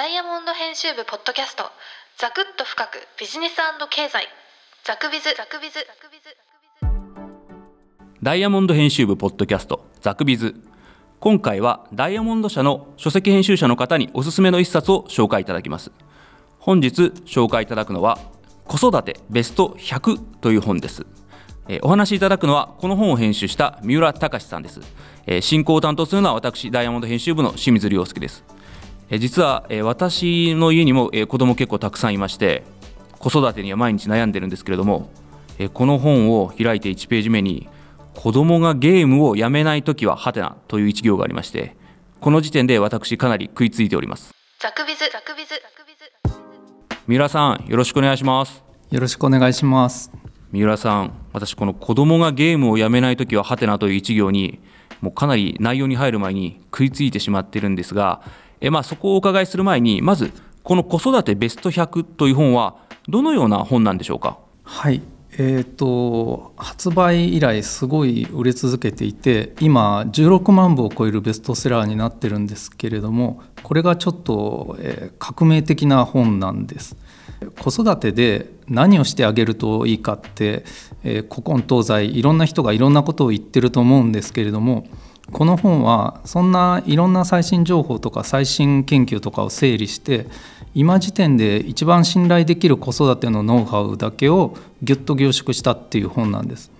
ダイヤモンド編集部ポッドキャストザクッと深くビジネス経済。ザクビズ。ザクビズ。ダイヤモンド編集部ポッドキャストザクビズ。今回はダイヤモンド社の書籍編集者の方におすすめの一冊を紹介いただきます。本日紹介いただくのは子育てベスト100という本です。お話しいただくのはこの本を編集した三浦隆さんです、進行を担当するのは私ダイヤモンド編集部の清水亮介です。え実は、え私の家にも、え子供結構たくさんいまして子育てには毎日悩んでるんですけれども、えこの本を開いて1ページ目に子供がゲームをやめないときはハテナという一行がありましてこの時点で私かなり食いついております。ザクビズ。ザクビズ。ザクビズ三浦さんよろしくお願いします。よろしくお願いします。三浦さん私この子供がゲームをやめないときはハテナという一行にもうかなり内容に入る前に食いついてしまってるんですがえまあそこをお伺いする前にまずこの子育てベスト100という本はどのような本なんでしょうか？はいえーと、発売以来すごい売れ続けていて今16万部を超えるベストセラーになってるんですけれどもこれがちょっと、えー、革命的な本なんです。子育てで何をしてあげるといいかって、えー、古今東西いろんな人がいろんなことを言ってると思うんですけれどもこの本はそんないろんな最新情報とか最新研究とかを整理して今時点で一番信頼できる子育てのノウハウだけをぎゅっと凝縮したっていう本なんです。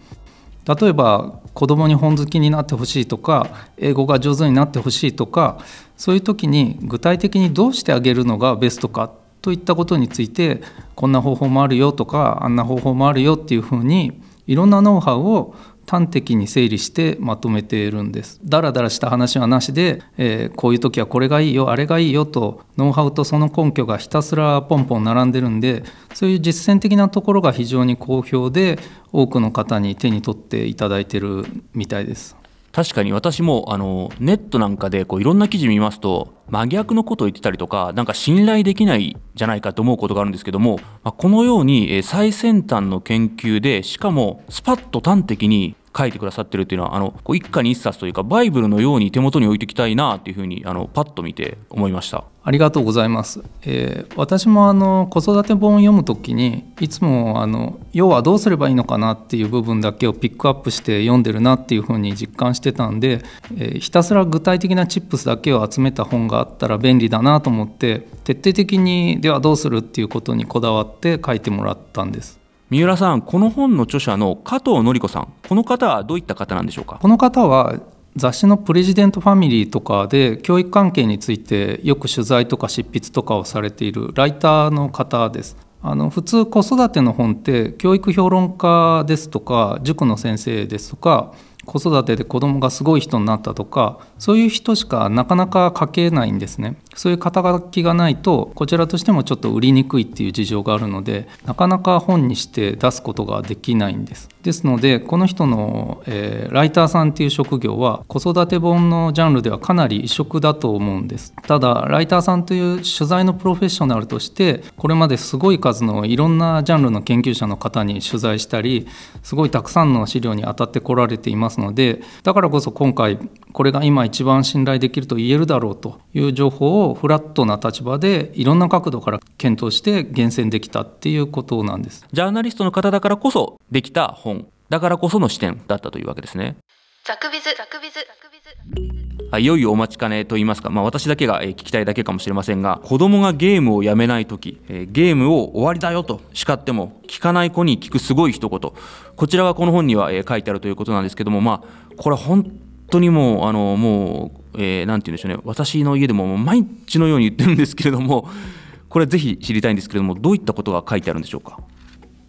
例えば子供に本好きになってほしいとか英語が上手になってほしいとかそういう時に具体的にどうしてあげるのがベストかといったことについてこんな方法もあるよとかあんな方法もあるよっていうふうにいろんなノウハウを端的に整理してまとめているんです。だらだらした話はなしで、えー、こういう時はこれがいいよあれがいいよとノウハウとその根拠がひたすらポンポン並んでるんでそういう実践的なところが非常に好評で多くの方に手に取っていただいてるみたいです。確かに私もあのネットなんかでこういろんな記事見ますと真逆のことを言ってたりとかなんか信頼できないじゃないかと思うことがあるんですけども、まあ、このように最先端の研究でしかもスパッと端的に書いてくださってるっていうのはあのこう一家に一冊というかバイブルのように手元に置いておきたいなっていうふうにあのパッと見て思いました。ありがとうございます、えー、私もあの子育て本を読むときにいつもあの要はどうすればいいのかなっていう部分だけをピックアップして読んでるなっていうふうに実感してたんで、えー、ひたすら具体的なチップスだけを集めた本があったら便利だなと思って徹底的にではどうするっていうことにこだわって書いてもらったんです。三浦さんこの本の著者の加藤典子さんこの方はどういった方なんでしょうか？この方は雑誌のプレジデントファミリーとかで教育関係についてよく取材とか執筆とかをされているライターの方です。あの普通子育ての本って教育評論家ですとか塾の先生ですとか子育てで子供がすごい人になったとかそういう人しかなかなか書けないんですね。そういう肩書きがないとこちらとしてもちょっと売りにくいっていう事情があるのでなかなか本にして出すことができないんです。ですのでこの人の、えー、ライターさんっていう職業は子育て本のジャンルではかなり異色だと思うんです。ただライターさんという取材のプロフェッショナルとしてこれまですごい数のいろんなジャンルの研究者の方に取材したりすごいたくさんの資料に当たってこられていますのでだからこそ今回これが今一番信頼できると言えるだろうという情報をフラットな立場でいろんな角度から検討して厳選できたっていうことなんです。ジャーナリストの方だからこそできた本だからこその視点だったというわけですね。ザクビズザクビズ。ザクビズいよいよお待ちかねと言いますか、まあ、私だけが聞きたいだけかもしれませんが子供がゲームをやめない時ゲームを終わりだよと叱っても聞かない子に聞くすごい一言。こちらはこの本には書いてあるということなんですけどもまあこれ本当にもうあのもう、えー、て言うんでしょうね私の家でも毎日のように言ってるんですけれどもこれぜひ知りたいんですけれどもどういったことが書いてあるんでしょうか？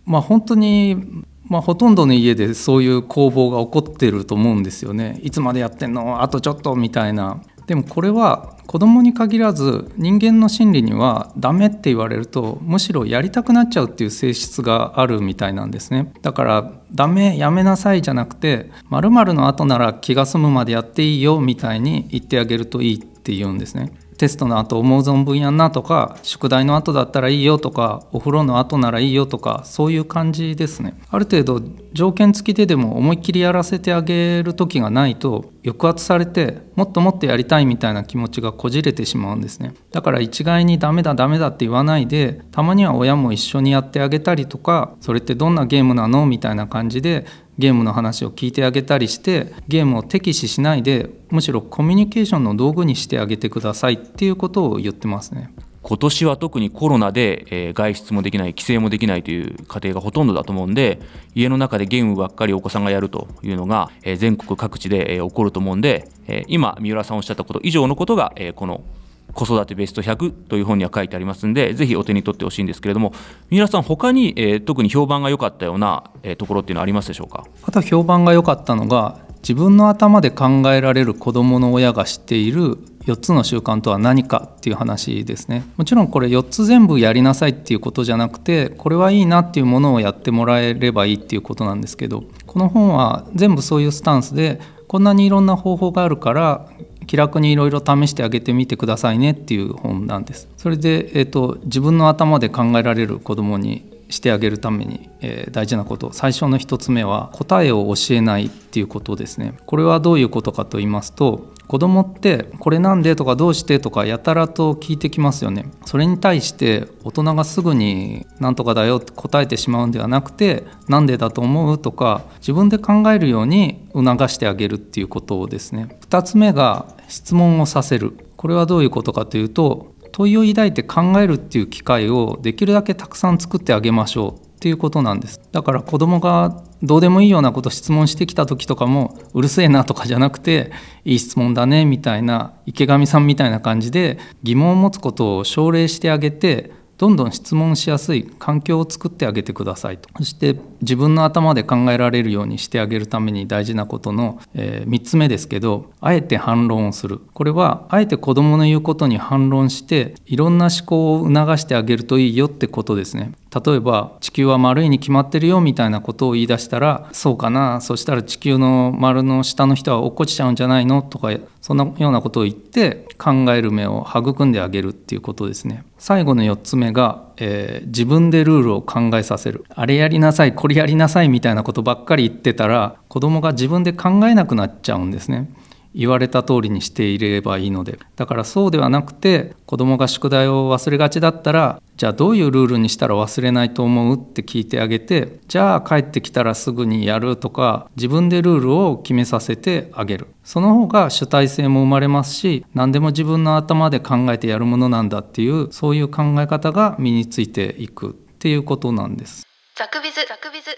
まあ本当にまあ、ほとんどの家でそういう攻防が起こってると思うんですよね。いつまでやってんの？あとちょっとみたいな。でもこれは子供に限らず人間の心理にはダメって言われるとむしろやりたくなっちゃうっていう性質があるみたいなんですね。だからダメやめなさいじゃなくて〇〇の後なら気が済むまでやっていいよみたいに言ってあげるといいって言うんですね。テストの後思う存分やんなとか宿題の後だったらいいよとかお風呂の後ならいいよとかそういう感じですね。ある程度条件付きででも思いっきりやらせてあげる時がないと抑圧されてもっともっとやりたいみたいな気持ちがこじれてしまうんですね。だから一概にダメだダメだって言わないでたまには親も一緒にやってあげたりとかそれってどんなゲームなのみたいな感じでゲームの話を聞いてあげたりしてゲームを敵視しないでむしろコミュニケーションの道具にしてあげてくださいっていうことを言ってますね。今年は特にコロナで、え外出もできない帰省もできないという家庭がほとんどだと思うんで家の中でゲームばっかりお子さんがやるというのが、え全国各地で、え起こると思うんで、え今三浦さんおっしゃったこと以上のことが、えこの子育てベスト100という本には書いてありますんでぜひお手に取ってほしいんですけれども三浦さん他に、えー、特に評判が良かったような、えー、ところっていうのはありますでしょうか？あと評判が良かったのが自分の頭で考えられる子どもの親が知っている4つの習慣とは何かっていう話ですね。もちろんこれ4つ全部やりなさいっていうことじゃなくてこれはいいなっていうものをやってもらえればいいっていうことなんですけどこの本は全部そういうスタンスでこんなにいろんな方法があるから気楽にいろいろ試してあげてみてくださいねっていう本なんです。それで、えーと、自分の頭で考えられる子どもにしてあげるために、えー、大事なこと最初の1つ目は答えを教えないっていうことですね。これはどういうことかと言いますと子供ってこれなんでとかどうしてとかやたらと聞いてきますよねそれに対して大人がすぐになんとかだよって答えてしまうんではなくてなんでだと思うとか自分で考えるように促してあげるっていうことですね。2つ目が質問をさせる。これはどういうことかというと問いを抱いて考えるっていう機会をできるだけたくさん作ってあげましょう。っていうことなんです。だから子供がどうでもいいようなこと質問してきた時とかもうるせえなとかじゃなくていい質問だねみたいな池上さんみたいな感じで疑問を持つことを奨励してあげてどんどん質問しやすい環境を作ってあげてくださいと。そして自分の頭で考えられるようにしてあげるために大事なことの、えー、3つ目ですけどあえて反論をする。これはあえて子どもの言うことに反論していろんな思考を促してあげるといいよってことですね。例えば地球は丸いに決まってるよみたいなことを言い出したらそうかなそしたら地球の丸の下の人は落っこちちゃうんじゃないの？とかそんなようなことを言って考える目を育んであげるっていうことですね。最後の4つ目が、えー、自分でルールを考えさせる。あれやりなさいこれやりなさいみたいなことばっかり言ってたら子供が自分で考えなくなっちゃうんですね。言われた通りにしていればいいので。だからそうではなくて子供が宿題を忘れがちだったらじゃあどういうルールにしたら忘れないと思うって聞いてあげてじゃあ帰ってきたらすぐにやるとか自分でルールを決めさせてあげる。その方が主体性も生まれますし何でも自分の頭で考えてやるものなんだっていうそういう考え方が身についていくっていうことなんです。ザクビズザクビズ。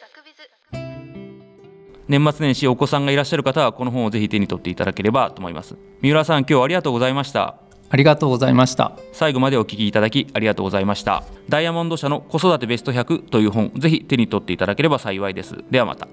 年末年始お子さんがいらっしゃる方はこの本をぜひ手に取っていただければと思います。三浦さん今日はありがとうございました。ありがとうございました。最後までお聞きいただきありがとうございました。ダイヤモンド社の子育てベスト100という本ぜひ手に取っていただければ幸いです。ではまた